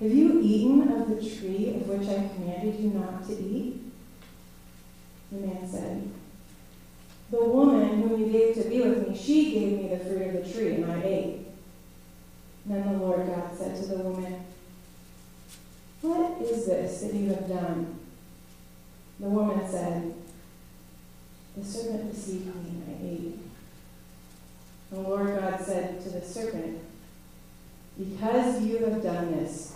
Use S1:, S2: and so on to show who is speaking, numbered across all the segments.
S1: Have you eaten of the tree of which I commanded you not to eat? The man said, The woman whom you gave to be with me, she gave me the fruit of the tree, and I ate. Then the Lord God said to the woman, What is this that you have done? The woman said, The serpent deceived me, and I ate. The Lord God said to the serpent, Because you have done this,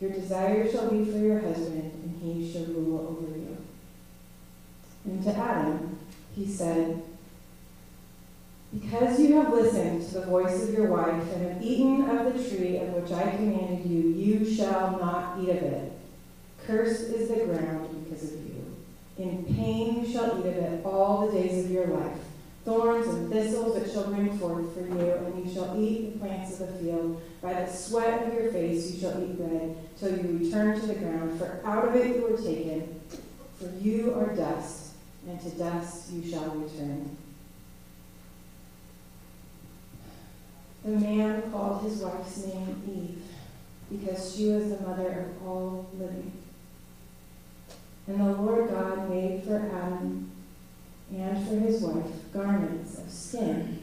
S1: Your desire shall be for your husband, and he shall rule over you. And to Adam he said, Because you have listened to the voice of your wife and have eaten of the tree of which I commanded you, you shall not eat of it. Cursed is the ground because of you. In pain you shall eat of it all the days of your life. Thorns and thistles it shall bring forth for you, and you shall eat the plants of the field. By the sweat of your face you shall eat bread, till you return to the ground. For out of it you were taken, for you are dust, and to dust you shall return. The man called his wife's name Eve, because she was the mother of all living. And the Lord God made for Adam and for his wife garments of skin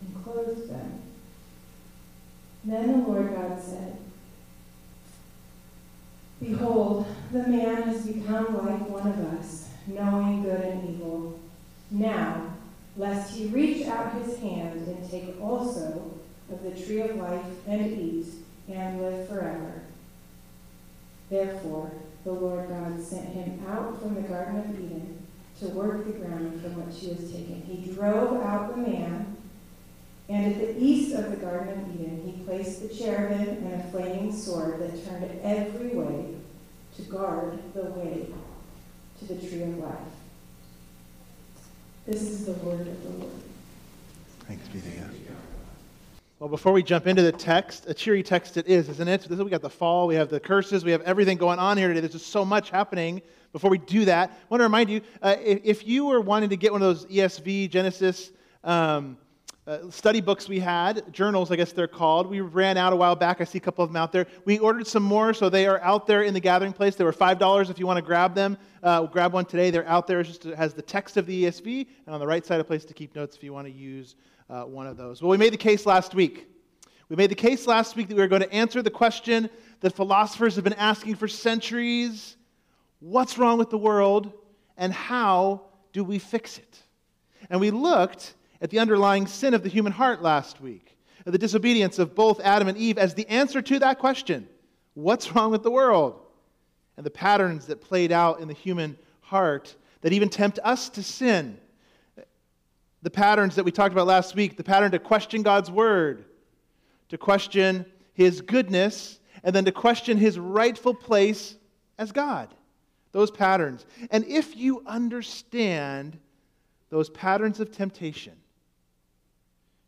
S1: and clothed them. Then the Lord God said, Behold, the man has become like one of us, knowing good and evil. Now, lest he reach out his hand and take also of the tree of life and eat and live forever. Therefore, the Lord God sent him out from the Garden of Eden to work the ground from which he was taken. He drove out the man, and at the east of the Garden of Eden, he placed the cherubim and a flaming sword that turned every way to guard the way to the tree of life. This is the word of the Lord.
S2: Thanks be to God.
S3: Well, before we jump into the text, a cheery text it is, isn't it? We got the fall, we have the curses, we have everything going on here today. There's just so much happening. Before we do that, I want to remind you uh, if, if, you were wanting to get one of those ESV, Genesis um, uh, study books we had, journals, I guess they're called, we ran out a while back. I see a couple of them out there. We ordered some more, so they are out there in the gathering place. They were $5 if you want to grab them. Uh, grab one today. They're out there. It just has the text of the ESV, and on the right side, a place to keep notes if you want to use uh, one of those. Well, we made the case last week. We made the case last week that we were going to answer the question that philosophers have been asking for centuries what's wrong with the world and how do we fix it? And we looked at the underlying sin of the human heart last week, at the disobedience of both Adam and Eve as the answer to that question what's wrong with the world? And the patterns that played out in the human heart that even tempt us to sin. The patterns that we talked about last week the pattern to question God's word, to question his goodness, and then to question his rightful place as God those patterns. And if you understand those patterns of temptation,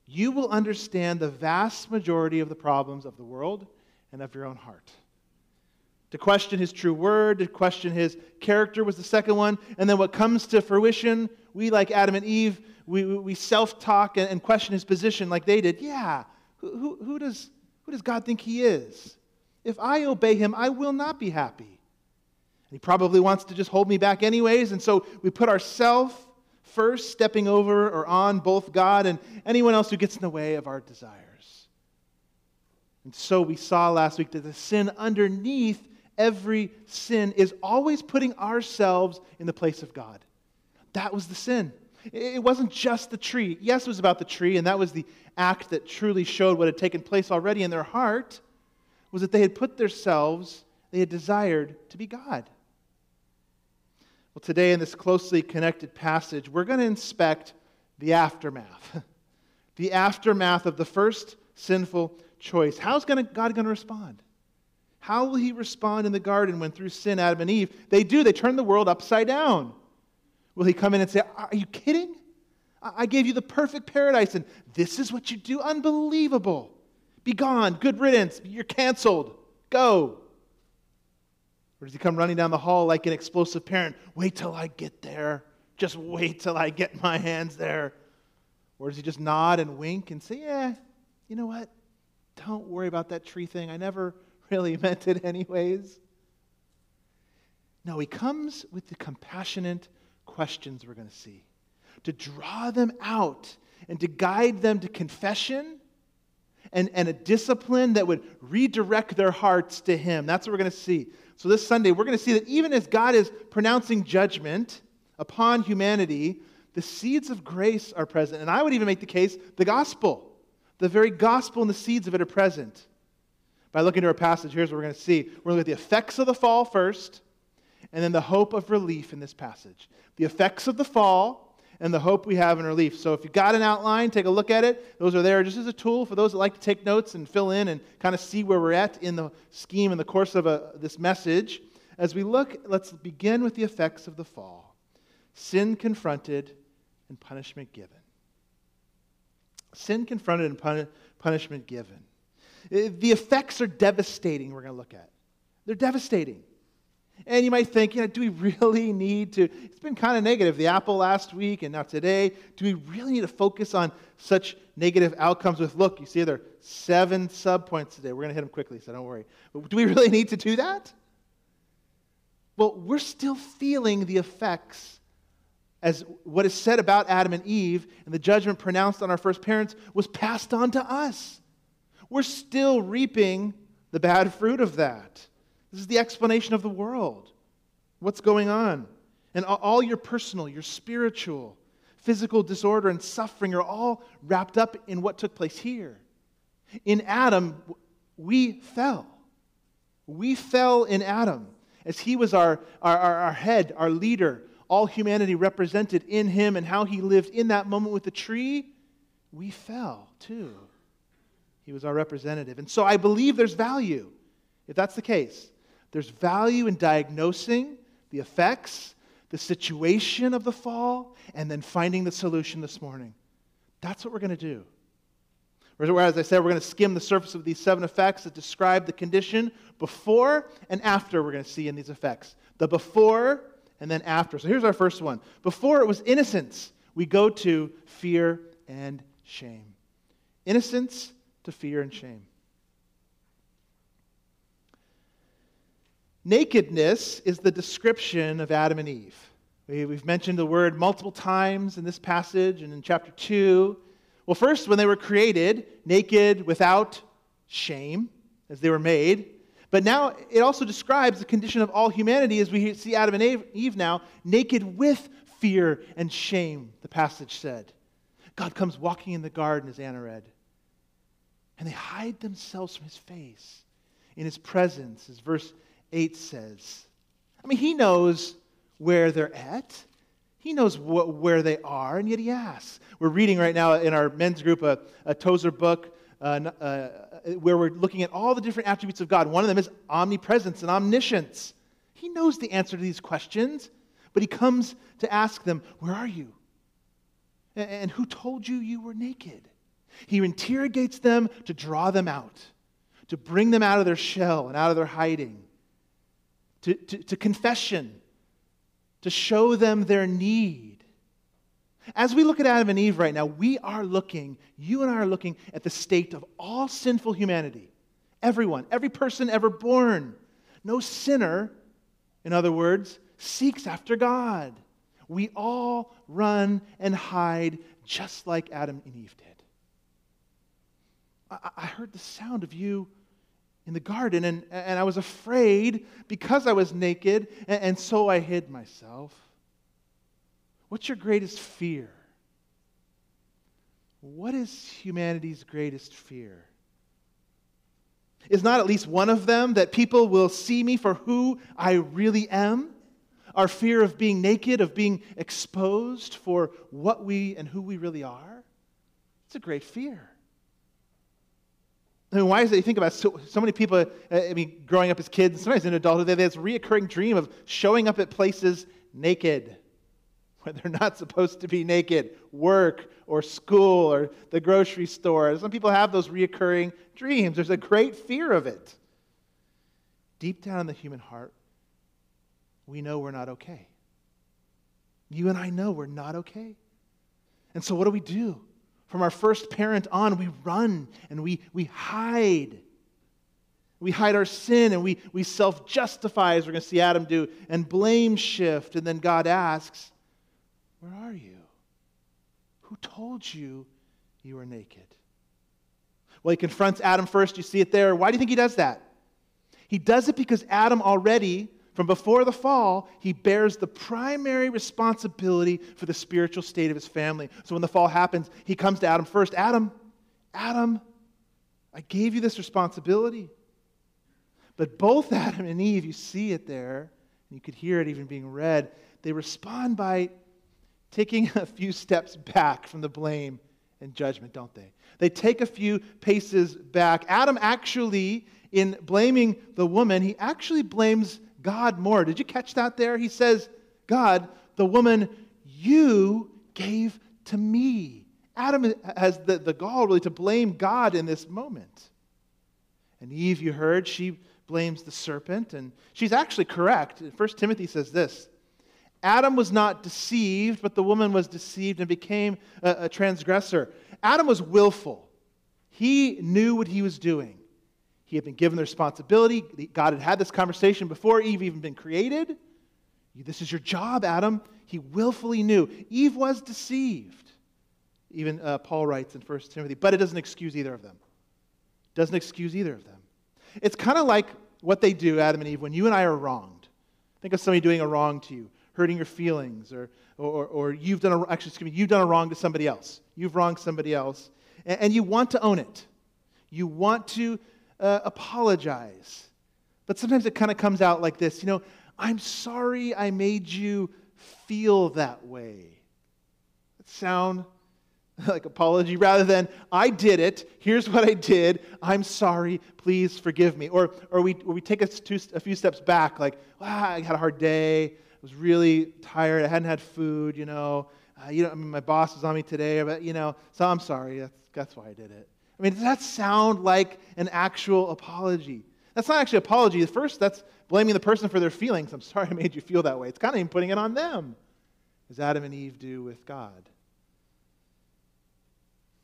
S3: you will understand the vast majority of the problems of the world and of your own heart. To question his true word, to question his character was the second one. And then what comes to fruition, we, like Adam and Eve, we, we self talk and, and, question his position like they did. Yeah, who, who, does, who does God think he is? If I obey him, I will not be happy. He probably wants to just hold me back, anyways. And so we put ourselves first, stepping over or on both God and anyone else who gets in the way of our desires. And so we saw last week that the sin underneath every sin is always putting ourselves in the place of God. That was the sin. It wasn't just the tree. Yes, it was about the tree, and that was the act that truly showed what had taken place already in their heart, was that they had put themselves, they had desired to be God. Well, today in this closely connected passage, we're going to inspect the aftermath. the aftermath of the first sinful choice. How's God going to respond? How will he respond in the garden when through sin, Adam and Eve, they do, they turn the world upside down? Will he come in and say, Are you kidding? I gave you the perfect paradise, and this is what you do? Unbelievable. Be gone. Good riddance. You're canceled. Go. Or does he come running down the hall like an explosive parent? Wait till I get there. Just wait till I get my hands there. Or does he just nod and wink and say, Yeah, you know what? Don't worry about that tree thing. I never really meant it, anyways. No, he comes with the compassionate questions we're going to see to draw them out and to guide them to confession and, and a discipline that would redirect their hearts to Him. That's what we're going to see. So, this Sunday, we're going to see that even as God is pronouncing judgment upon humanity, the seeds of grace are present. And I would even make the case the gospel, the very gospel and the seeds of it are present. By looking at our passage, here's what we're going to see. We're going to look at the effects of the fall first, and then the hope of relief in this passage. The effects of the fall and the hope we have in relief. So if you've got an outline, take a look at it. Those are there just as a tool for those that like to take notes and fill in and kind of see where we're at in the scheme in the course of a, this message. As we look, let's begin with the effects of the fall sin confronted and punishment given. Sin confronted and pun- punishment given. Uh, the effects are devastating, we're going to look at. They're devastating. And you might think, you know, do we really need to? It's been kind of negative. The Apple last week and now today. Do we really need to focus on such negative outcomes with, look, you see there are seven subpoints today. We're going to hit them quickly, so don't worry. But do we really need to do that? Well, we're still feeling the effects as what is said about Adam and Eve and the judgment pronounced on our first parents was passed on to us. We're still reaping the bad fruit of that. This is the explanation of the world. What's going on? And all your personal, your spiritual, physical disorder and suffering are all wrapped up in what took place here. In Adam, we fell. We fell in Adam as he was our, our, our, head, our leader, all humanity represented in him and how he lived in that moment with the tree. We fell too. He was our representative. And so I believe there's value, if that's the case. There's value in diagnosing the effects, the situation of the fall, and then finding the solution this morning. That's what we're going to do. Whereas I said, we're going to skim the surface of these seven effects that describe the condition before and after we're going to see in these effects. The before and then after. So here's our first one. Before it was innocence, we go to fear and shame. Innocence to fear and shame. Nakedness is the description of Adam and Eve. We've mentioned the word multiple times in this passage and in chapter 2. Well, first, when they were created, naked without shame, as they were made. But now it also describes the condition of all humanity as we see Adam and Eve now, naked with fear and shame, the passage said. God comes walking in the garden, as Anna read and they hide themselves from his face in his presence, as verse 8 says. I mean, he knows where they're at. He knows where they are, and yet he asks. We're reading right now in our men's group a, a Tozer book uh, uh, where we're looking at all the different attributes of God. One of them is omnipresence and omniscience. He knows the answer to these questions, but he comes to ask them, Where are you? And, and who told you you were naked? He interrogates them to draw them out, to bring them out of their shell and out of their hiding, to, to, to confession, to show them their need. As we look at Adam and Eve right now, we are looking, you and I are looking at the state of all sinful humanity. Everyone, every person ever born. No sinner, in other words, seeks after God. We all run and hide just like Adam and Eve did. I, I heard the sound of you in the garden, and, and I was afraid because I was naked, and, and so I hid myself. What's your greatest fear? What is humanity's greatest fear? Is not at least one of them that people will see me for who I really am? Our fear of being naked, of being exposed for what we and who we really are? It's a great fear. I mean, why is it you think about so, so many people, uh, I mean, growing up as kids, sometimes in adulthood, they have this reoccurring dream of showing up at places naked where they're not supposed to be naked work or school or the grocery store. Some people have those reoccurring dreams. There's a great fear of it. Deep down in the human heart, we know we're not okay. You and I know we're not okay. And so, what do we do? From our first parent on, we run and we, we hide. We hide our sin and we, we self justify, as we're going to see Adam do, and blame shift. And then God asks, Where are you? Who told you you were naked? Well, he confronts Adam first. You see it there. Why do you think he does that? He does it because Adam already from before the fall, he bears the primary responsibility for the spiritual state of his family. So when the fall happens, he comes to Adam first Adam, Adam, I gave you this responsibility. But both Adam and Eve, you see it there, and you could hear it even being read, they respond by taking a few steps back from the blame and judgment, don't they? They take a few paces back. Adam actually, in blaming the woman, he actually blames God more. Did you catch that there? He says, God, the woman you gave to me. Adam has the, the gall really to blame God in this moment. And Eve, you heard, she blames the serpent, and she's actually correct. First Timothy says this Adam was not deceived, but the woman was deceived and became a, a transgressor. Adam was willful, he knew what he was doing. He had been given the responsibility. God had had this conversation before Eve even been created. This is your job, Adam. He willfully knew. Eve was deceived. Even uh, Paul writes in 1 Timothy, but it doesn't excuse either of them. Doesn't excuse either of them. It's kind of like what they do, Adam and Eve, when you and I are wronged. Think of somebody doing a wrong to you, hurting your feelings, or, or, or you've done a, actually, excuse me, you've done a wrong to somebody else. You've wronged somebody else, and, and you want to own it. You want to uh, apologize. But sometimes it kind of comes out like this you know, I'm sorry I made you feel that way. That sound like apology rather than I did it. Here's what I did. I'm sorry. Please forgive me. Or, or, we, or we take a, two, a few steps back, like, wow, I had a hard day. I was really tired. I hadn't had food, you know. Uh, you know, I mean, my boss was on me today, but, you know, so I'm sorry. That's, that's why I did it. I mean, does that sound like an actual apology? That's not actually apology. First, that's blaming the person for their feelings. I'm sorry I made you feel that way. It's kind of even putting it on them, as Adam and Eve do with God.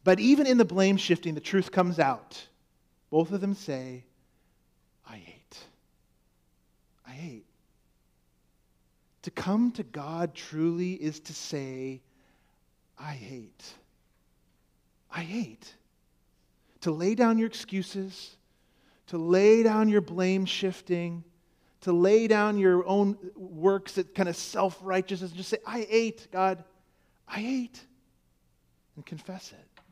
S3: But even in the blame shifting, the truth comes out. Both of them say, I hate. I hate. To come to God truly is to say, I hate. I hate to lay down your excuses, to lay down your blame shifting, to lay down your own works that kind of self righteousness, and just say, I ate, God, I ate, and confess it.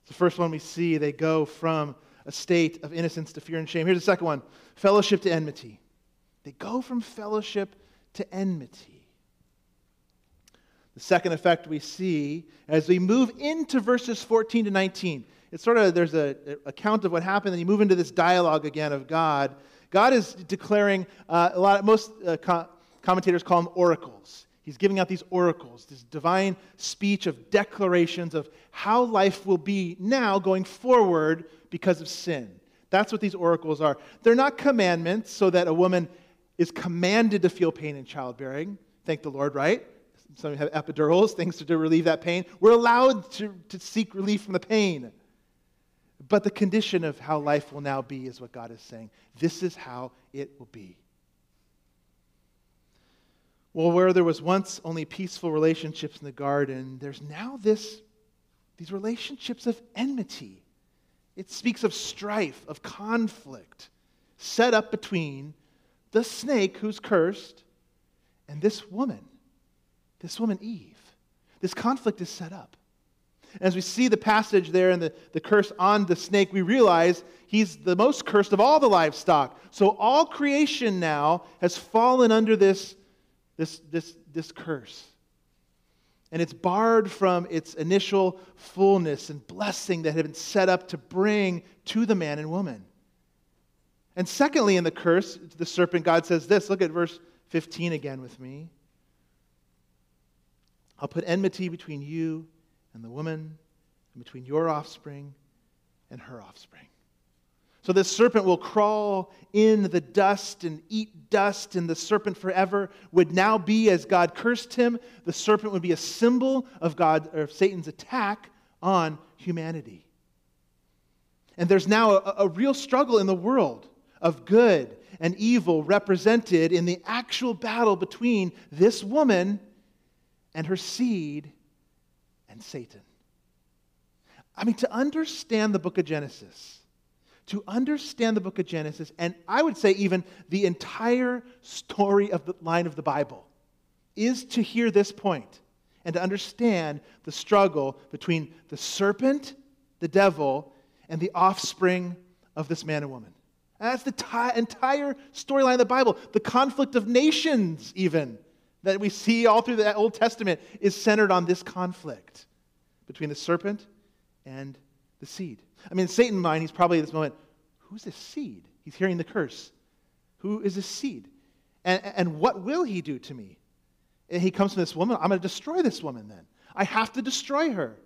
S3: It's the first one we see. They go from a state of innocence to fear and shame. Here's the second one fellowship to enmity. They go from fellowship to enmity. The second effect we see as we move into verses 14 to 19 it's sort of there's a, a account of what happened, and you move into this dialogue again of God. God is declaring uh, a lot. Of, most uh, co- commentators call them oracles. He's giving out these oracles, this divine speech of declarations of how life will be now going forward because of sin. That's what these oracles are. They're not commandments so that a woman is commanded to feel pain in childbearing. Thank the Lord, right? Some have epidurals, things to relieve that pain. We're allowed to, to seek relief from the pain. But the condition of how life will now be is what God is saying. This is how it will be. Well, where there was once only peaceful relationships in the garden, there's now this, these relationships of enmity. It speaks of strife, of conflict set up between the snake who's cursed and this woman, this woman Eve. This conflict is set up. As we see the passage there and the, the curse on the snake, we realize he's the most cursed of all the livestock. So all creation now has fallen under this, this, this, this curse. And it's barred from its initial fullness and blessing that had been set up to bring to the man and woman. And secondly, in the curse, the serpent, God says this. Look at verse 15 again with me. I'll put enmity between you and the woman, and between your offspring and her offspring. So this serpent will crawl in the dust and eat dust, and the serpent forever would now be, as God cursed him, the serpent would be a symbol of God or of Satan's attack on humanity. And there's now a, a real struggle in the world of good and evil represented in the actual battle between this woman and her seed and Satan. I mean, to understand the book of Genesis, to understand the book of Genesis, and I would say even the entire story of the line of the Bible, is to hear this point and to understand the struggle between the serpent, the devil, and the offspring of this man and woman. And that's the t- entire storyline of the Bible. The conflict of nations, even, that we see all through the Old Testament, is centered on this conflict between the serpent and the seed. I mean, in Satan's mind, he's probably at this moment, who's this seed? He's hearing the curse. Who is this seed? And, and what will he do to me? And he comes to this woman, I'm going to destroy this woman then. I have to destroy her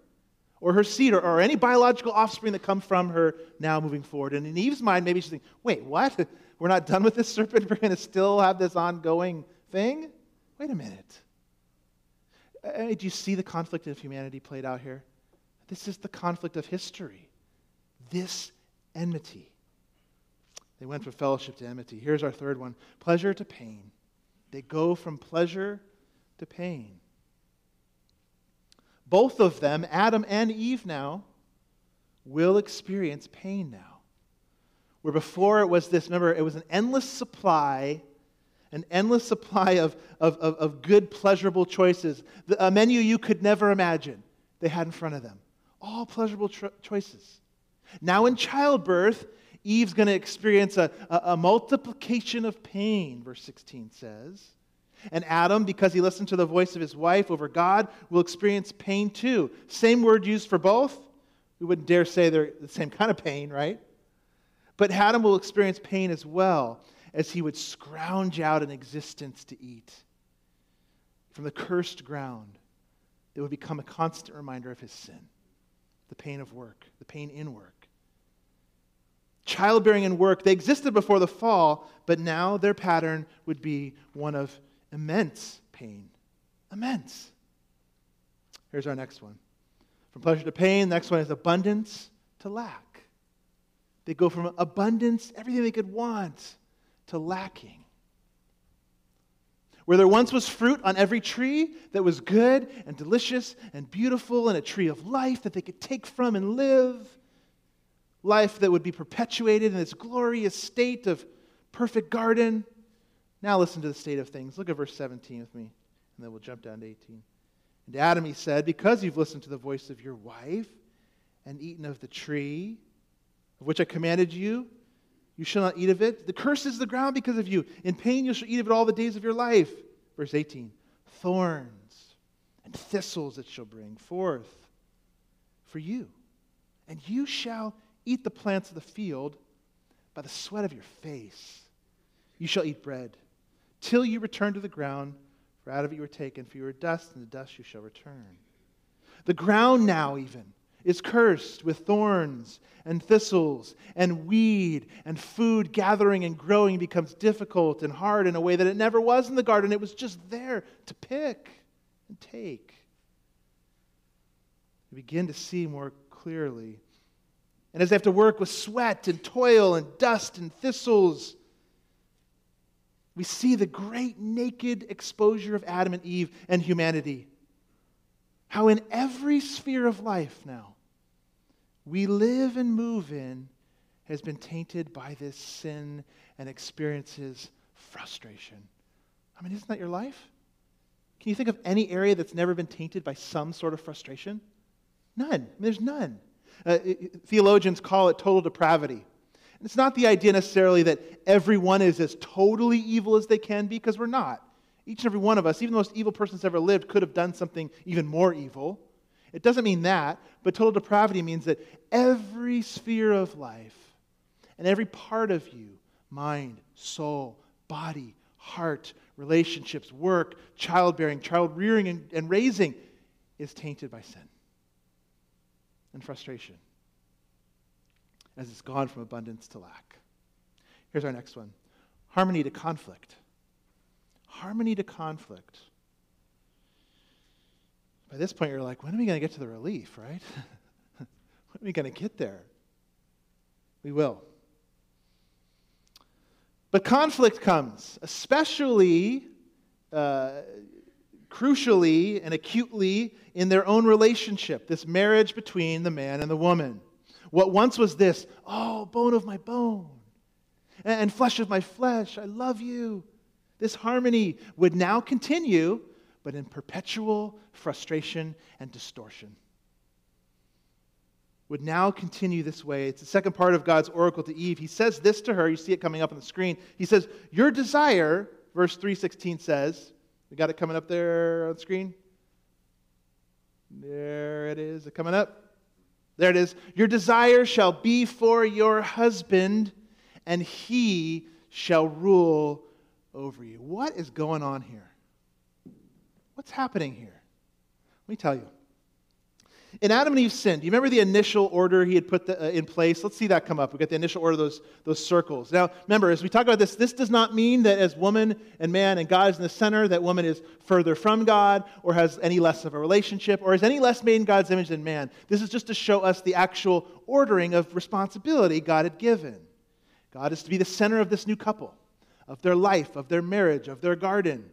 S3: or her seed or, or any biological offspring that come from her now moving forward. And in Eve's mind, maybe she's thinking, wait, what? We're not done with this serpent? We're going to still have this ongoing thing? Wait a minute. Uh, do you see the conflict of humanity played out here? This is the conflict of history. This enmity. They went from fellowship to enmity. Here's our third one pleasure to pain. They go from pleasure to pain. Both of them, Adam and Eve now, will experience pain now. Where before it was this, remember, it was an endless supply an endless supply of, of, of, of good, pleasurable choices, a menu you could never imagine they had in front of them. All pleasurable choices. Now, in childbirth, Eve's going to experience a, a, a, multiplication of pain, verse 16 says. And Adam, because he listened to the voice of his wife over God, will experience pain too. Same word used for both. We wouldn't dare say they're the same kind of pain, right? But Adam will experience pain as well as he would scrounge out an existence to eat from the cursed ground that would become a constant reminder of his sin the pain of work, the pain in work. Childbearing and work, they existed before the fall, but now their pattern would be one of immense pain. Immense. Here's our next one. From pleasure to pain, the next one is abundance to lack. They go from abundance, everything they could want, to lacking. Where there once was fruit on every tree that was good and delicious and beautiful and a tree of life that they could take from and live, life that would be perpetuated in this glorious state of perfect garden. Now listen to the state of things. Look at verse 17 with me, and then we'll jump down to 18. And Adam, he said, Because you've listened to the voice of your wife and eaten of the tree of which I commanded you, you shall not eat of it. The curse is the ground because of you. In pain you shall eat of it all the days of your life. Verse 18 Thorns and thistles it shall bring forth for you. And you shall eat the plants of the field by the sweat of your face. You shall eat bread till you return to the ground, for out of it you were taken, for you are dust, and the dust you shall return. The ground now, even, is cursed with thorns and thistles and weed, and food gathering and growing becomes difficult and hard in a way that it never was in the garden. It was just there to pick and take. We begin to see more clearly. And as they have to work with sweat and toil and dust and thistles, we see the great naked exposure of Adam and Eve and humanity. How, in every sphere of life now, we live and move in has been tainted by this sin and experiences frustration. I mean, isn't that your life? Can you think of any area that's never been tainted by some sort of frustration? None. There's none. Uh, theologians call it total depravity. And it's not the idea necessarily that everyone is as totally evil as they can be, because we're not. Each and every one of us, even the most evil person that's ever lived, could have done something even more evil. It doesn't mean that, but total depravity means that every sphere of life and every part of you mind, soul, body, heart, relationships, work, childbearing, child rearing, and, and raising is tainted by sin and frustration as it's gone from abundance to lack. Here's our next one harmony to conflict. Harmony to conflict. By this point, you're like, when are we going to get to the relief, right? when are we going to get there? We will. But conflict comes, especially, uh, crucially, and acutely in their own relationship, this marriage between the man and the woman. What once was this, oh, bone of my bone, and flesh of my flesh, I love you. This harmony would now continue, but in perpetual frustration and distortion would now continue this way. It's the second part of God's oracle to Eve. He says this to her. You see it coming up on the screen. He says, Your desire, verse 316 says, we got it coming up there on the screen? There it is. It coming up? There it is. Your desire shall be for your husband, and he shall rule over you. What is going on here? What's happening here? Let me tell you. In Adam and Eve's sin, do you remember the initial order he had put the, uh, in place? Let's see that come up. We've got the initial order, those, those circles. Now, remember, as we talk about this, this does not mean that as woman and man and God is in the center, that woman is further from God or has any less of a relationship or is any less made in God's image than man. This is just to show us the actual ordering of responsibility God had given. God is to be the center of this new couple, of their life, of their marriage, of their garden.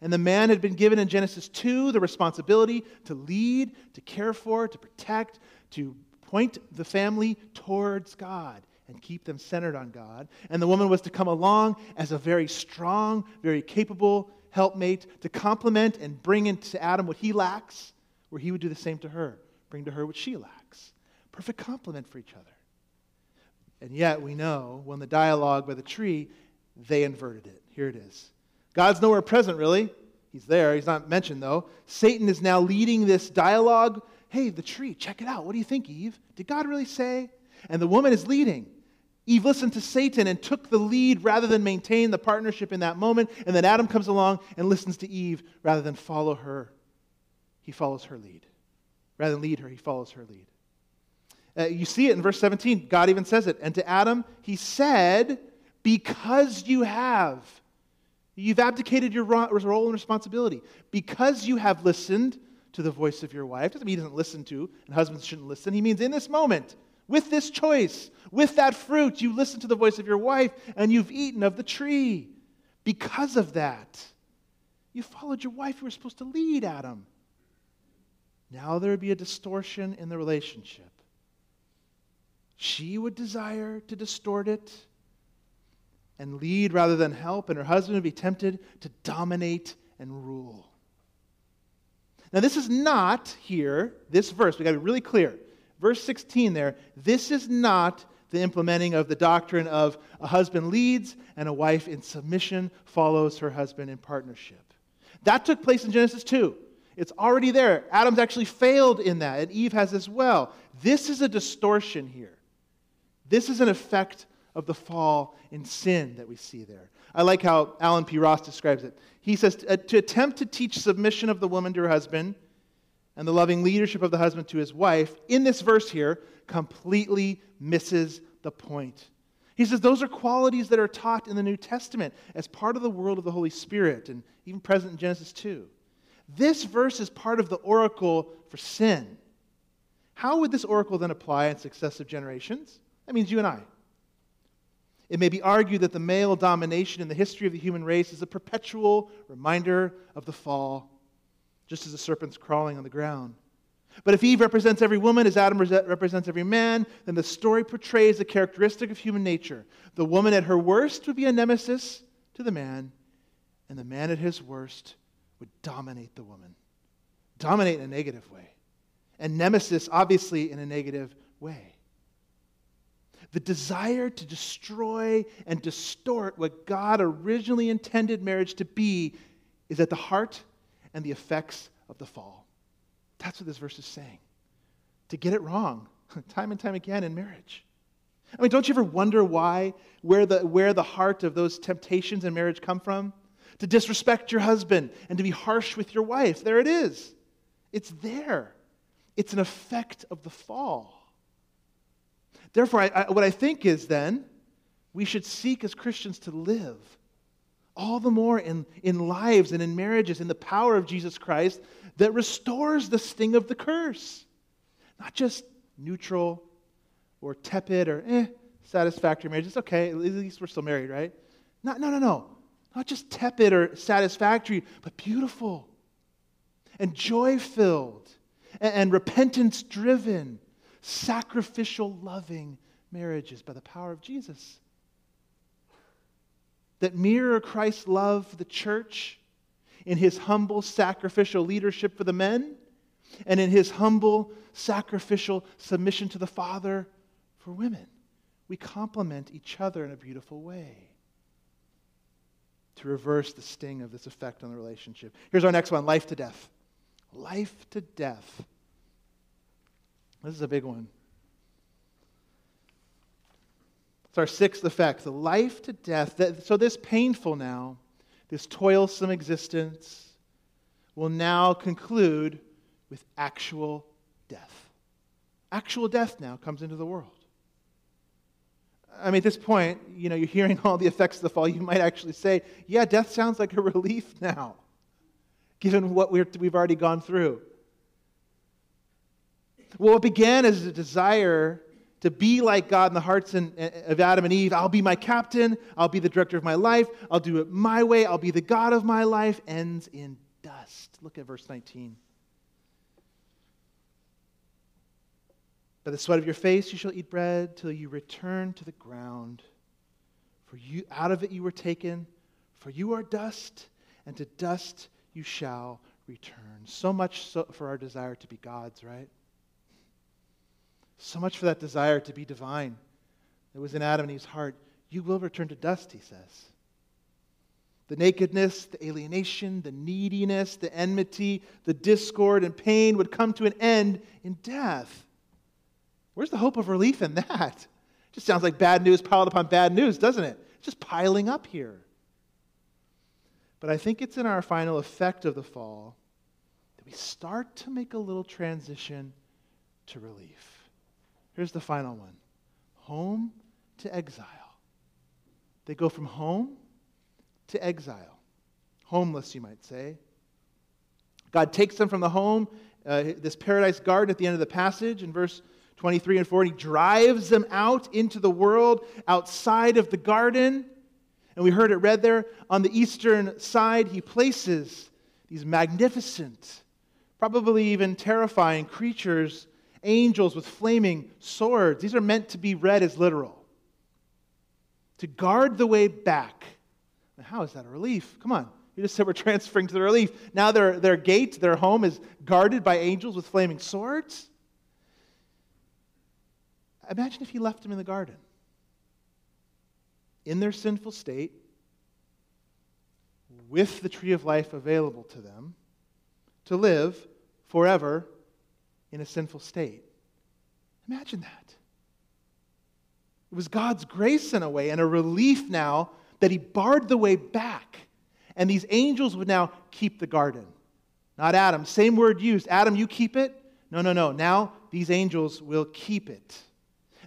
S3: And the man had been given in Genesis 2 the responsibility to lead, to care for, to protect, to point the family towards God and keep them centered on God. And the woman was to come along as a very strong, very capable helpmate to complement and bring into Adam what he lacks, where he would do the same to her, bring to her what she lacks. Perfect complement for each other. And yet we know when the dialogue by the tree, they inverted it. Here it is. God's nowhere present, really. He's there. He's not mentioned, though. Satan is now leading this dialogue. Hey, the tree, check it out. What do you think, Eve? Did God really say? And the woman is leading. Eve listened to Satan and took the lead rather than maintain the partnership in that moment. And then Adam comes along and listens to Eve rather than follow her. He follows her lead. Rather than lead her, he follows her lead. Uh, you see it in verse 17. God even says it. And to Adam, he said, Because you have You've abdicated your role and responsibility. Because you have listened to the voice of your wife, doesn't mean he doesn't listen to, and husbands shouldn't listen. He means in this moment, with this choice, with that fruit, you listen to the voice of your wife and you've eaten of the tree. Because of that, you followed your wife. You were supposed to lead Adam. Now there would be a distortion in the relationship. She would desire to distort it and lead rather than help, and her husband would be tempted to dominate and rule. Now, this is not here, this verse, we got to be really clear. Verse 16 there, this is not the implementing of the doctrine of a husband leads and a wife in submission follows her husband in partnership. That took place in Genesis 2. It's already there. Adam's actually failed in that, and Eve has as well. This is a distortion here. This is an effect of the fall in sin that we see there. I like how Allen P. Ross describes it. He says uh, to attempt to teach submission of the woman to her husband and the loving leadership of the husband to his wife in this verse here completely misses the point. He says those are qualities that are taught in the New Testament as part of the world of the Holy Spirit and even present in Genesis 2. This verse is part of the oracle for sin. How would this oracle then apply in successive generations? That means you and I. It may be argued that the male domination in the history of the human race is a perpetual reminder of the fall, just as the serpent's crawling on the ground. But if Eve represents every woman as Adam represents every man, then the story portrays a characteristic of human nature. The woman at her worst would be a nemesis to the man, and the man at his worst would dominate the woman. Dominate in a negative way. And nemesis, obviously, in a negative way. The desire to destroy and distort what God originally intended marriage to be is at the heart and the effects of the fall. That's what this verse is saying. To get it wrong, time and time again in marriage. I mean, don't you ever wonder why, where the, where the heart of those temptations in marriage come from? To disrespect your husband and to be harsh with your wife. There it is. It's there. It's an effect of the fall. Therefore, I, I, what I think is then, we should seek as Christians to live all the more in, in lives and in marriages in the power of Jesus Christ that restores the sting of the curse. Not just neutral or tepid or eh, satisfactory marriage. It's okay, at least we're still married, right? Not, no, no, no. Not just tepid or satisfactory, but beautiful and joy filled and, and repentance driven, sacrificial, loving marriages by the power of Jesus that mirror Christ's love for the church in his humble sacrificial leadership for the men and in his humble sacrificial submission to the Father for women. We complement each other in a beautiful way to reverse the sting of this effect on the relationship. Here's our next one life to death. Life to death. This is a big one. It's our sixth effect, the life to death. So, this painful now, this toilsome existence, will now conclude with actual death. Actual death now comes into the world. I mean, at this point, you know, you're hearing all the effects of the fall. You might actually say, yeah, death sounds like a relief now, given what we have already gone through. Well, what began as a desire to be like God in the hearts eh, eh, of Adam and Eve. I'll be my captain. I'll be the director of my life. I'll do it my way. I'll be the God of my life. Ends in dust. Look at verse 19. By the sweat of your face you shall eat bread till you return to the ground. For you out of it you were taken, for you are dust, and to dust you shall return. So much so for our desire to be God's, right? So much for that desire to be divine that was in Adam and Eve's heart. You will return to dust, he says. The nakedness, the alienation, the neediness, the enmity, the discord and pain would come to an end in death. Where's the hope of relief in that? It Just sounds like bad news piled upon bad news, doesn't it? just piling up here. But I think it's in our final effect of the fall that we start to make a little transition to relief. Here's the final one home to exile. They go from home to exile. Homeless, you might say. God takes them from the home, uh, this paradise garden at the end of the passage in verse 23 and 4, and he drives them out into the world outside of the garden. And we heard it read there on the eastern side, he places these magnificent, probably even terrifying creatures angels with flaming swords. These are meant to be read as literal. To guard the way back. How is that a relief? Come on. You just said we're transferring to the relief. Now their, their gate, their home is guarded by angels with flaming swords. Imagine if he left them in the garden. In their sinful state, with the tree of life available to them, to live forever in a sinful state. Imagine that. It was God's grace in a way and a relief now that He barred the way back. And these angels would now keep the garden. Not Adam. Same word used. Adam, you keep it? No, no, no. Now these angels will keep it.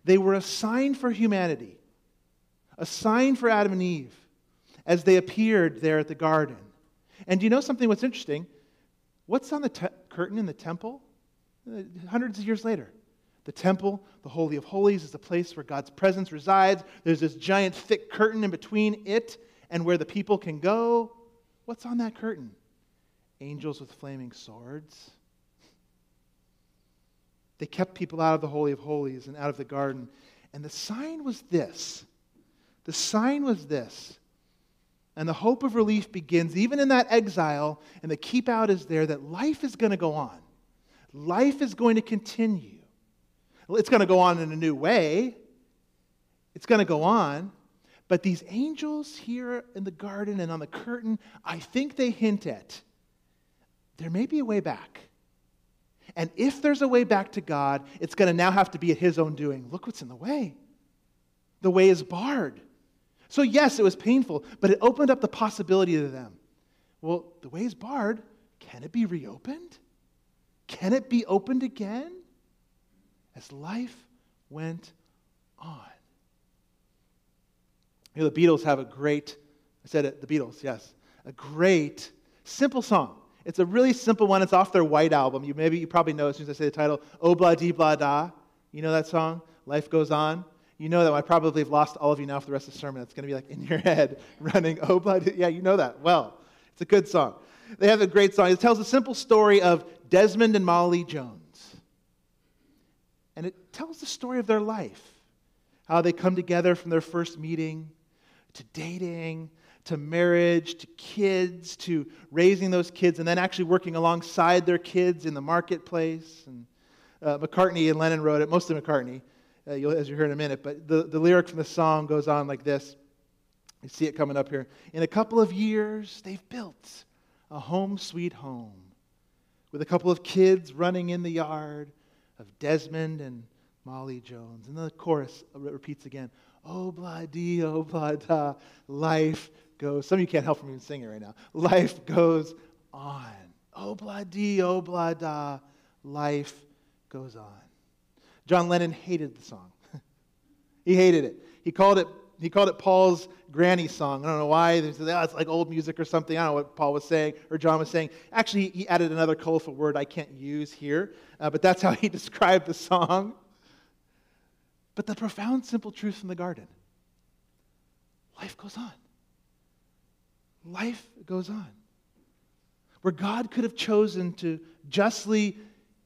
S3: They were a sign for humanity, a sign for Adam and Eve as they appeared there at the garden. And do you know something what's interesting? What's on the te- curtain in the temple? Uh, hundreds of years later. The temple, the Holy of Holies, is the place where God's presence resides. There's this giant thick curtain in between it and where the people can go. What's on that curtain? Angels with flaming swords. They kept people out of the Holy of Holies and out of the garden. And the sign was this the sign was this. And the hope of relief begins even in that exile, and the keep out is there that life is going to go on. Life is going to continue. It's going to go on in a new way. It's going to go on. But these angels here in the garden and on the curtain, I think they hint at there may be a way back. And if there's a way back to God, it's going to now have to be at His own doing. Look what's in the way. The way is barred. So, yes, it was painful, but it opened up the possibility to them. Well, the way is barred. Can it be reopened? Can it be opened again? As life went on. You know, the Beatles have a great, I said it, the Beatles, yes, a great, simple song. It's a really simple one. It's off their White album. You maybe you probably know as soon as I say the title, Oh Blah Dee Blah Da. You know that song? Life Goes On you know that I probably have lost all of you now for the rest of the sermon. It's going to be like in your head running, oh, blood. Yeah, you know that. Well, it's a good song. They have a great song. It tells a simple story of Desmond and Molly Jones. And it tells the story of their life how they come together from their first meeting to dating to marriage to kids to raising those kids and then actually working alongside their kids in the marketplace. And uh, McCartney and Lennon wrote it, mostly McCartney uh, as you hear in a minute. But the, the lyric from the song goes on like this. You see it coming up here. In a couple of years, they've built a home sweet home with a couple of kids running in the yard of Desmond and Molly Jones. And the chorus repeats again Oh, blah dee, oh, blah da, life goes. Some of you can't help from even singing right now. Life goes on. Oh, blah dee, oh, blah da, life goes on. John Lennon hated the song. he hated it. He called it, he called it Paul's granny song. I don't know why. They said, oh, it's like old music or something. I don't know what Paul was saying or John was saying. Actually, he added another colorful word I can't use here, uh, but that's how he described the song. But the profound, simple truth from the garden life goes on. Life goes on. Where God could have chosen to justly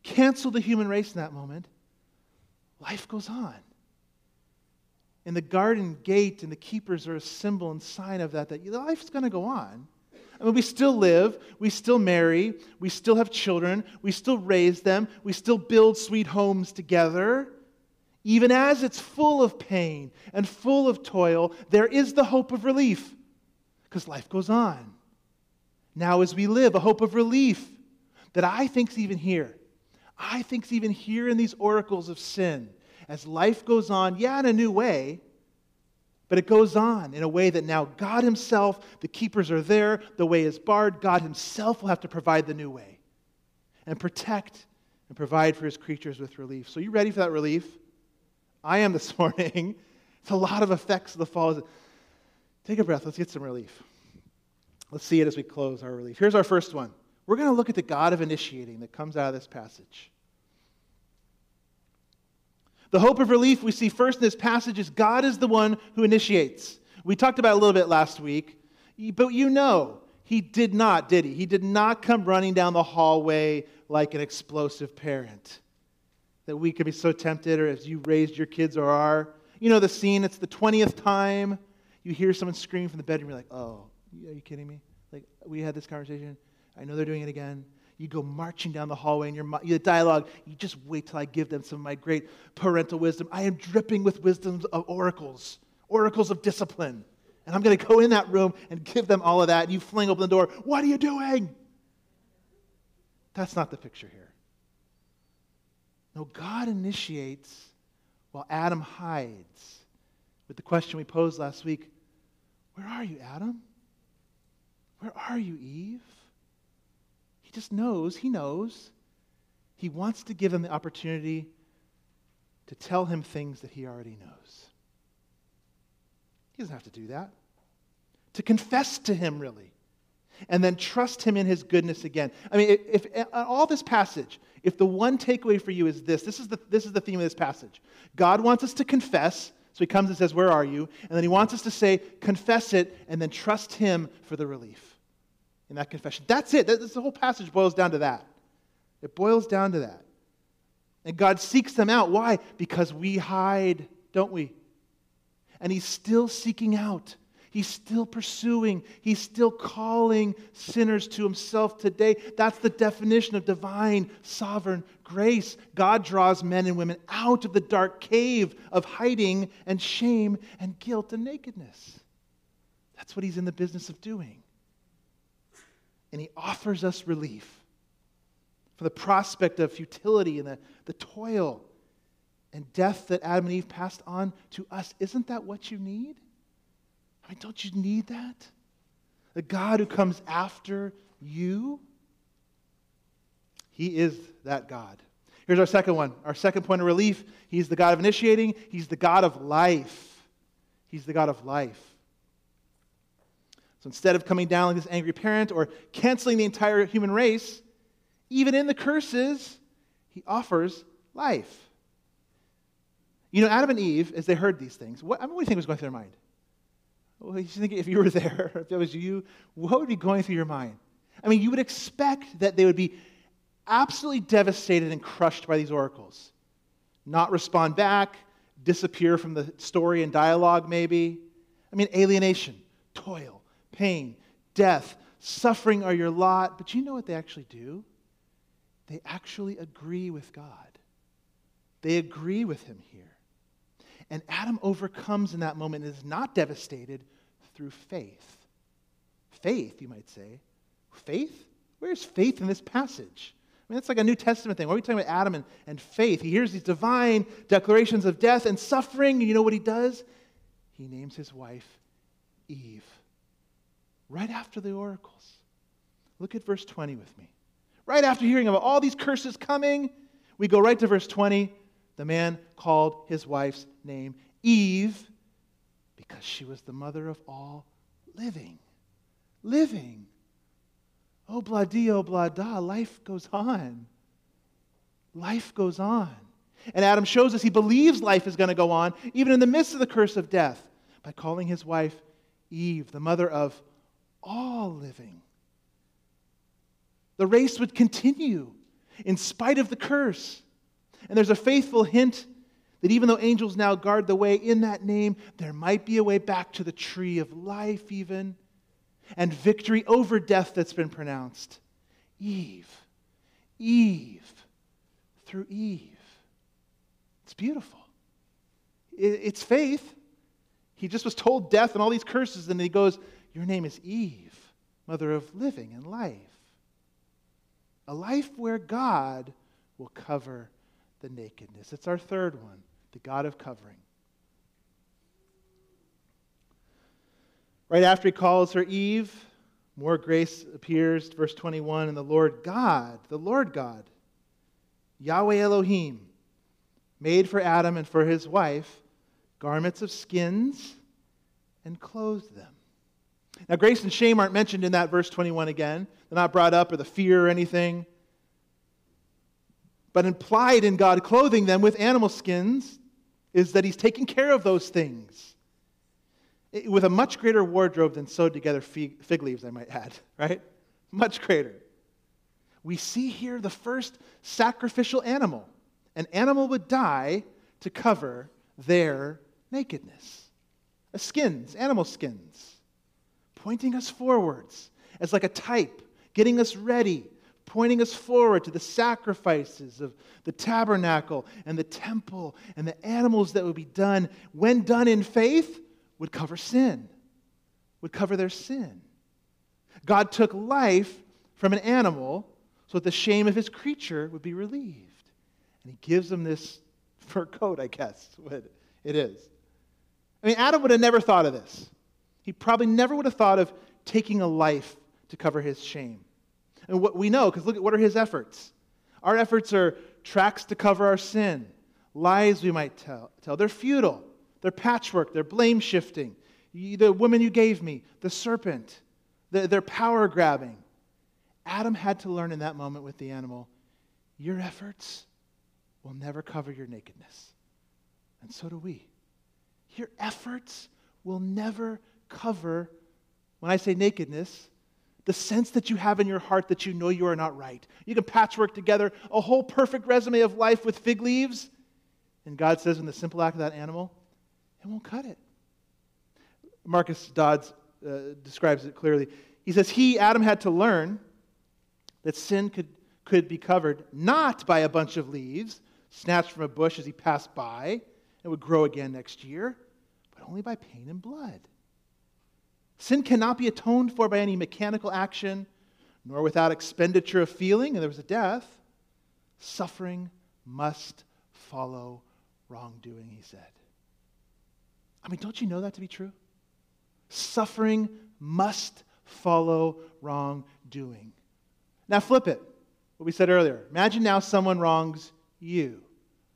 S3: cancel the human race in that moment, life goes on. And the garden gate and the keepers are a symbol and sign of that, that life's going to go on. I mean, we still live, we still marry, we still have children, we still raise them, we still build sweet homes together. Even as it's full of pain and full of toil, there is the hope of relief because life goes on. Now, as we live, a hope of relief that I think's even here. I think even here in these oracles of sin, as life goes on, yeah, in a new way, but it goes on in a way that now God Himself, the keepers are there, the way is barred. God Himself will have to provide the new way and protect and provide for His creatures with relief. So, you ready for that relief? I am this morning. It's a lot of effects of the fall. Take a breath. Let's get some relief. Let's see it as we close our relief. Here's our first one. We're going to look at the God of initiating that comes out of this passage. The hope of relief we see first in this passage is God is the one who initiates. We talked about a little bit last week, but you know, he did not, did he? He did not come running down the hallway like an explosive parent. That we could be so tempted, or as you raised your kids or are. You know the scene, it's the 20th time you hear someone scream from the bedroom, you're like, oh, are you kidding me? Like, we had this conversation. I know they're doing it again. You go marching down the hallway in your, your dialogue. You just wait till I give them some of my great parental wisdom. I am dripping with wisdoms of oracles, oracles of discipline. And I'm going to go in that room and give them all of that. And you fling open the door. What are you doing? That's not the picture here. No, God initiates while Adam hides. With the question we posed last week Where are you, Adam? Where are you, Eve? Just knows, he knows. He wants to give them the opportunity to tell him things that he already knows. He doesn't have to do that. To confess to him, really, and then trust him in his goodness again. I mean, if, if uh, all this passage, if the one takeaway for you is this, this is, the, this is the theme of this passage. God wants us to confess, so he comes and says, Where are you? And then he wants us to say, Confess it, and then trust him for the relief in that confession. That's it. The whole passage boils down to that. It boils down to that. And God seeks them out. Why? Because we hide, don't we? And He's still seeking out. He's still pursuing. He's still calling sinners to Himself today. That's the definition of divine sovereign grace. God draws men and women out of the dark cave of hiding and shame and guilt and nakedness. That's what He's in the business of doing. And He offers us relief for the prospect of futility and the, the toil and death that Adam and Eve passed on to us. Isn't that what you need? I mean, don't you need that? The God who comes after you? He is that God. Here's our second one. Our second point of relief. He's the God of initiating, He's the God of life. He's the God of life. Instead of coming down like this angry parent or canceling the entire human race, even in the curses, he offers life. You know, Adam and Eve, as they heard these things, what, I mean, what do you think was going through their mind? Well, you think if you were there, if it was you, what would be going through your mind? I mean, you would expect that they would be absolutely devastated and crushed by these oracles, not respond back, disappear from the story and dialogue, maybe. I mean, alienation, toil, pain, death, suffering are your lot. But you know what they actually do? they actually agree with God. They agree with him here. And Adam overcomes in that moment and is not devastated through faith. Faith, you might say. Faith? Where's faith in this passage? I mean, it's like a New Testament thing. Why are we talking about Adam and, and faith? He hears these divine declarations of death and suffering, and you know what he does? He names his wife Eve. Right after the oracles. Look at verse 20 with me. Right after hearing about all these curses coming, we go right to verse 20. The man called his wife's name Eve because she was the mother of all living. Living. Oh, blah dee, oh, blah da. Life goes on. Life goes on. And Adam shows us he believes life is going to go on, even in the midst of the curse of death, by calling his wife Eve, the mother of all living. The race would continue in spite of the curse. And there's a faithful hint that even though angels now guard the way in that name, there might be a way back to the tree of life, even, and victory over death that's been pronounced. Eve, Eve, through Eve. It's beautiful. It's faith. He just was told death and all these curses, and he goes, Your name is Eve, mother of living and life. A life where God will cover the nakedness. It's our third one, the God of covering. Right after he calls her Eve, more grace appears, verse 21, and the Lord God, the Lord God, Yahweh Elohim, made for Adam and for his wife garments of skins and clothed them. Now, grace and shame aren't mentioned in that verse 21 again. They're not brought up, or the fear or anything. But implied in God clothing them with animal skins is that He's taking care of those things with a much greater wardrobe than sewed together fig leaves, I might add, right? Much greater. We see here the first sacrificial animal. An animal would die to cover their nakedness. A Skins, animal skins pointing us forwards as like a type, getting us ready, pointing us forward to the sacrifices of the tabernacle and the temple and the animals that would be done, when done in faith, would cover sin, would cover their sin. God took life from an animal so that the shame of his creature would be relieved. And he gives them this fur coat, I guess, what it is. I mean, Adam would have never thought of this. He probably never would have thought of taking a life to cover his shame. And what we know, because look at what are his efforts? Our efforts are tracks to cover our sin, lies we might tell. tell. They're futile, they're patchwork, they're blame shifting. The woman you gave me, the serpent, they're power grabbing. Adam had to learn in that moment with the animal your efforts will never cover your nakedness. And so do we. Your efforts will never cover, when I say nakedness, the sense that you have in your heart that you know you are not right. You can patchwork together a whole perfect resume of life with fig leaves. And God says, in the simple act of that animal, it won't cut it. Marcus Dods uh, describes it clearly. He says, He, Adam, had to learn that sin could, could be covered not by a bunch of leaves snatched from a bush as he passed by and would grow again next year, but only by pain and blood. Sin cannot be atoned for by any mechanical action, nor without expenditure of feeling, and there was a death. Suffering must follow wrongdoing, he said. I mean, don't you know that to be true? Suffering must follow wrongdoing. Now, flip it. What we said earlier. Imagine now someone wrongs you.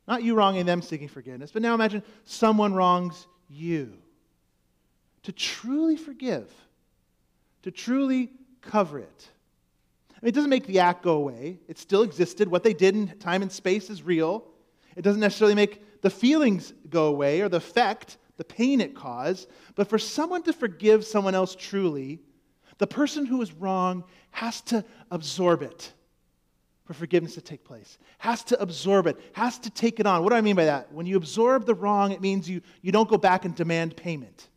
S3: Not you wronging them seeking forgiveness, but now imagine someone wrongs you. To truly forgive, to truly cover it. I mean, it doesn't make the act go away. It still existed. What they did in time and space is real. It doesn't necessarily make the feelings go away or the effect, the pain it caused. But for someone to forgive someone else truly, the person who is wrong has to absorb it for forgiveness to take place, has to absorb it, has to take it on. What do I mean by that? When you absorb the wrong, it means you, you don't go back and demand payment.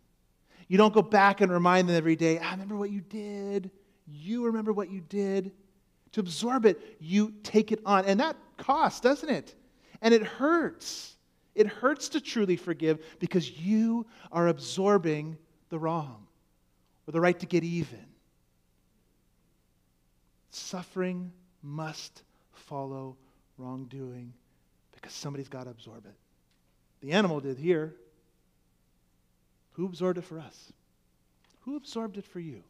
S3: You don't go back and remind them every day, I remember what you did. You remember what you did. To absorb it, you take it on. And that costs, doesn't it? And it hurts. It hurts to truly forgive because you are absorbing the wrong or the right to get even. Suffering must follow wrongdoing because somebody's got to absorb it. The animal did here. Who absorbed it for us? Who absorbed it for you?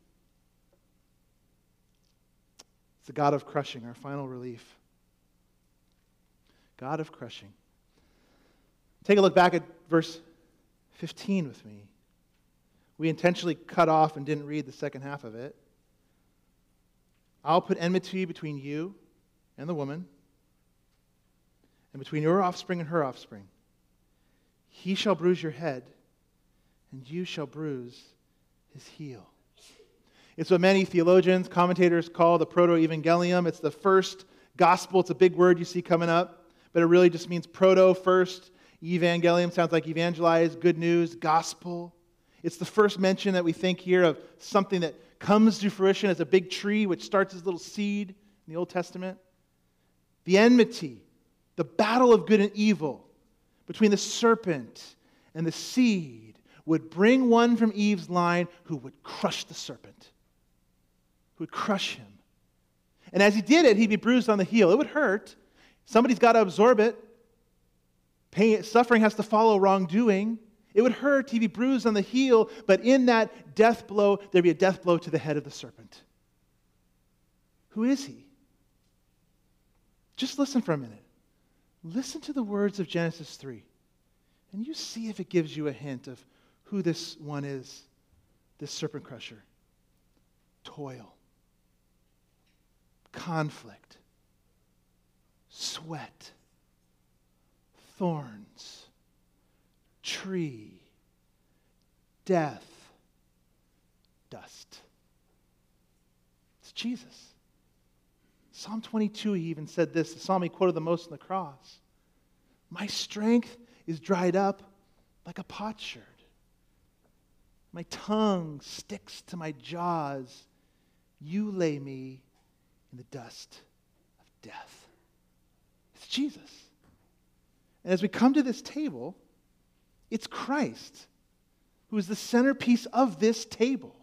S3: It's the God of crushing, our final relief. God of crushing. Take a look back at verse 15 with me. We intentionally cut off and didn't read the second half of it. I'll put enmity between you and the woman, and between your offspring and her offspring. He shall bruise your head, and you shall bruise his heel. It's what many theologians, commentators call the proto evangelium. It's the first gospel. It's a big word you see coming up, but it really just means proto, first. Evangelium sounds like evangelize, good news, gospel. It's the first mention that we think here of something that comes to fruition as a big tree which starts as a little seed in the Old Testament. The enmity, the battle of good and evil between the serpent and the seed would bring one from Eve's line who would crush the serpent, who would crush him. And as he did it, he'd be bruised on the heel. It would hurt. Somebody's got to absorb it. Pain, suffering has to follow wrongdoing. It would hurt, he'd be bruised on the heel, but in that death blow, there'd be a death blow to the head of the serpent. Who is he? Just listen for a minute. Listen to the words of Genesis 3, and you see if it gives you a hint of who this one is, this serpent crusher. Toil, conflict, sweat, thorns tree, death, dust. It's Jesus. Psalm 22, he even said this, the psalm he quoted the most on the cross. My strength is dried up like a potsherd. My tongue sticks to my jaws. You lay me in the dust of death. It's Jesus. And as we come to this table, it's Christ who is the centerpiece of this table.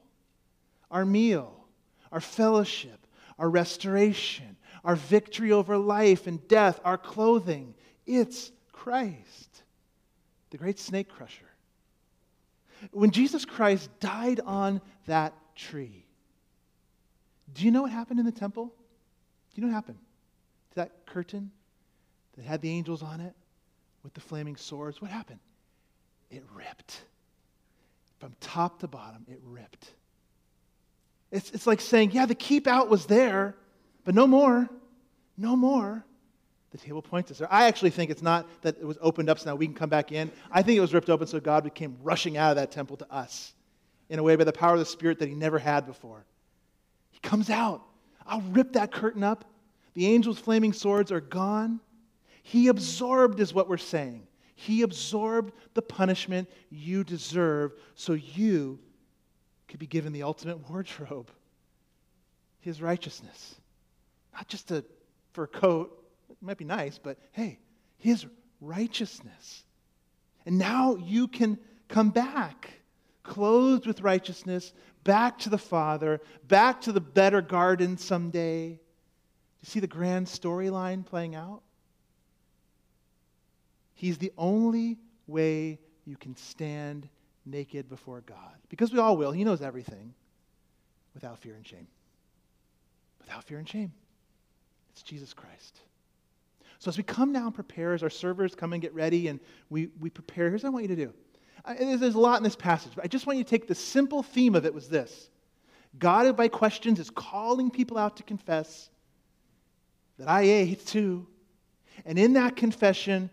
S3: Our meal, our fellowship, our restoration, our victory over life and death, our clothing. It's Christ, the great snake crusher. When Jesus Christ died on that tree, do you know what happened in the temple? Do you know what happened to that curtain that had the angels on it with the flaming swords? What happened? it ripped. From top to bottom, it ripped. It's, it's like saying, yeah, the keep out was there, but no more. No more. The table points us there. I actually think it's not that it was opened up so now we can come back in. I think it was ripped open so God came rushing out of that temple to us in a way by the power of the Spirit that he never had before. He comes out. I'll rip that curtain up. The angel's flaming swords are gone. He absorbed, is what we're saying. He absorbed the punishment you deserve so you could be given the ultimate wardrobe his righteousness. Not just a fur coat, might be nice, but hey, his righteousness. And now you can come back, clothed with righteousness, back to the Father, back to the better garden someday. Do you see the grand storyline playing out? He's the only way you can stand naked before God. Because we all will. He knows everything without fear and shame. Without fear and shame. It's Jesus Christ. So as we come now and prepare, as our servers come and get ready and we, we prepare, here's what I want you to do. I, there's, there's a lot in this passage, but I just want you to take the simple theme of it was this. God, by questions, is calling people out to confess that I ate too. And in that confession,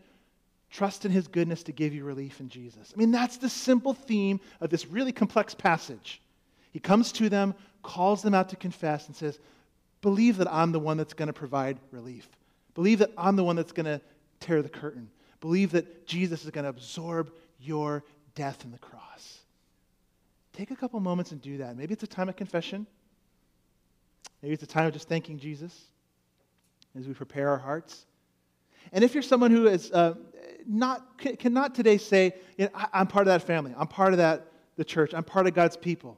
S3: trust in his goodness to give you relief in Jesus. I mean, that's the simple theme of this really complex passage. He comes to them, calls them out to confess, and says, Believe that I'm the one that's going to provide relief. Believe that I'm the one that's going to tear the curtain. Believe that Jesus is going to absorb your death in the cross. Take a couple moments and do that. Maybe it's a time of confession. Maybe it's a time of just thanking Jesus as we prepare our hearts. And if you're someone who is uh, not, cannot today say, you know, I, am part of that family, I'm part of that, the church, I'm part of God's people,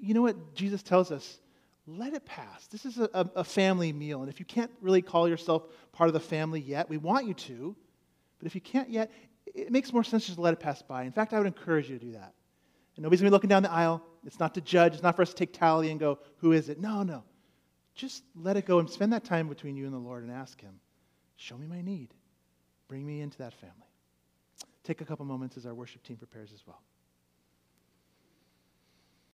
S3: you know what Jesus tells us? Let it pass. This is a, a, family meal. And if you can't really call yourself part of the family yet, we want you to. But if you can't yet, it makes more sense just to let it pass by. In fact, I would encourage you to do that. And nobody's going to be looking down the aisle. It's not to judge. It's not for us to take tally and go, who is it? No, no. Just let it go and spend that time between you and the Lord and ask Him, show me my need. Bring me into that family. Take a couple moments as our worship team prepares as well.